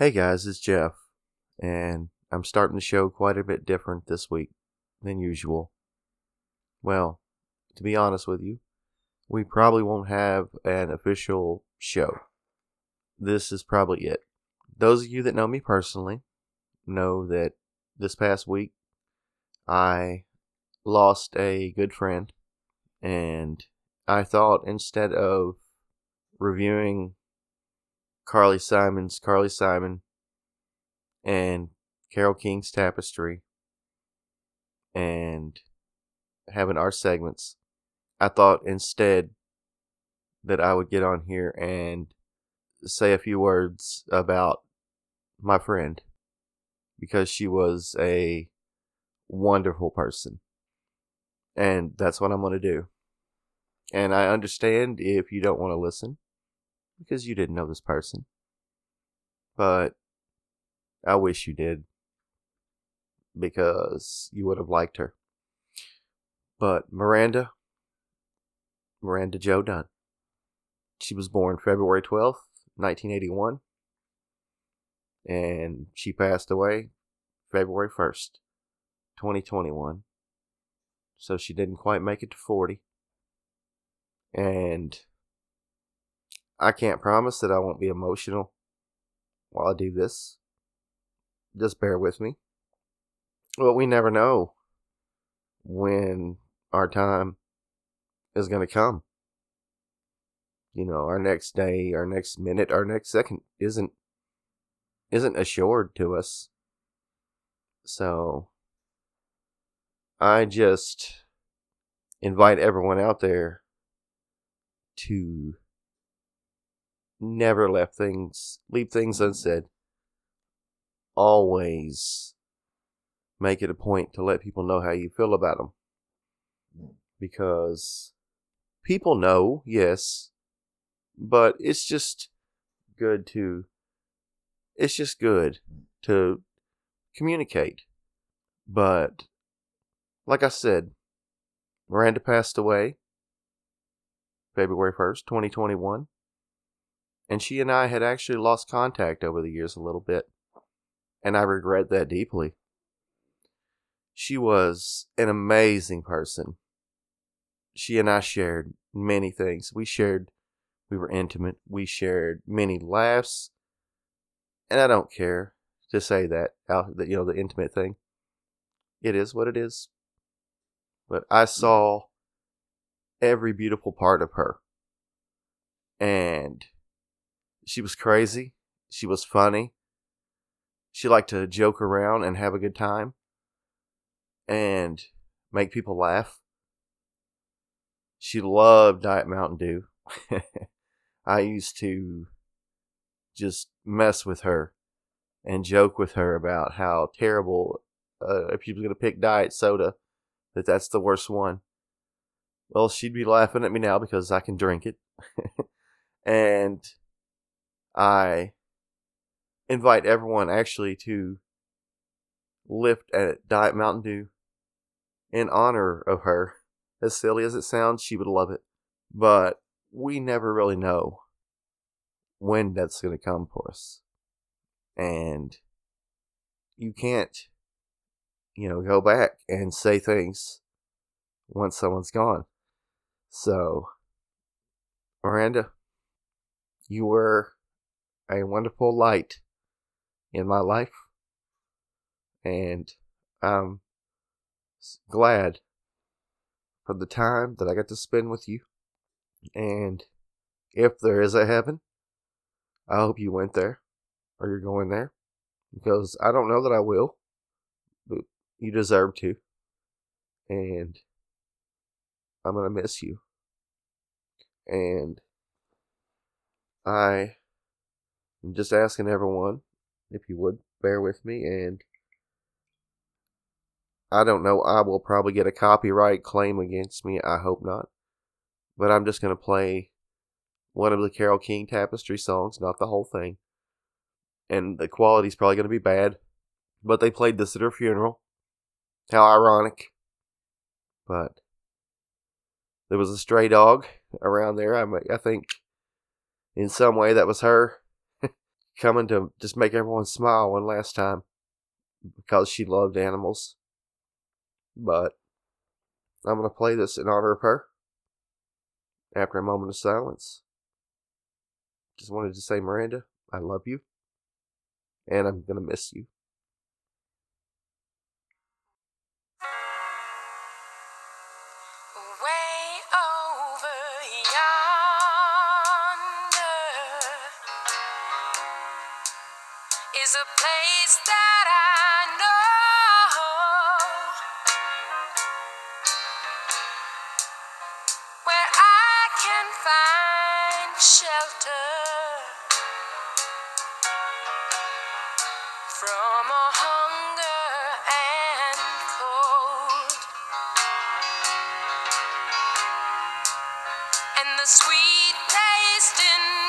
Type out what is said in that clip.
Hey guys, it's Jeff, and I'm starting the show quite a bit different this week than usual. Well, to be honest with you, we probably won't have an official show. This is probably it. Those of you that know me personally know that this past week I lost a good friend, and I thought instead of reviewing Carly Simon's Carly Simon and Carole King's Tapestry and having our segments, I thought instead that I would get on here and say a few words about my friend because she was a wonderful person. And that's what I'm going to do. And I understand if you don't want to listen because you didn't know this person. But I wish you did because you would have liked her. But Miranda, Miranda Jo Dunn, she was born February 12th, 1981, and she passed away February 1st, 2021. So she didn't quite make it to 40. And I can't promise that I won't be emotional while I do this. Just bear with me. Well, we never know when our time is going to come. You know, our next day, our next minute, our next second isn't isn't assured to us. So I just invite everyone out there to never left things leave things unsaid. Always make it a point to let people know how you feel about them. Because people know, yes, but it's just good to it's just good to communicate. But like I said, Miranda passed away February 1st, 2021 and she and I had actually lost contact over the years a little bit, and I regret that deeply. She was an amazing person. She and I shared many things. We shared, we were intimate, we shared many laughs, and I don't care to say that, out that you know, the intimate thing. It is what it is. But I saw every beautiful part of her. And she was crazy. She was funny. She liked to joke around and have a good time and make people laugh. She loved Diet Mountain Dew. I used to just mess with her and joke with her about how terrible uh, if she was going to pick diet soda that that's the worst one. Well, she'd be laughing at me now because I can drink it. and I invite everyone actually to lift at Diet Mountain Dew in honor of her. As silly as it sounds, she would love it. But we never really know when that's going to come for us. And you can't, you know, go back and say things once someone's gone. So, Miranda, you were a wonderful light in my life. And I'm glad for the time that I got to spend with you. And if there is a heaven, I hope you went there or you're going there because I don't know that I will, but you deserve to. And I'm going to miss you. And I I'm just asking everyone if you would bear with me and I don't know. I will probably get a copyright claim against me. I hope not. But I'm just going to play one of the Carole King tapestry songs, not the whole thing. And the quality's probably going to be bad. But they played this at her funeral. How ironic. But there was a stray dog around there. I, I think in some way that was her coming to just make everyone smile one last time because she loved animals. But I'm going to play this in honor of her after a moment of silence. Just wanted to say, Miranda, I love you. And I'm going to miss you. Is a place that I know where I can find shelter from a hunger and cold. and the sweet taste in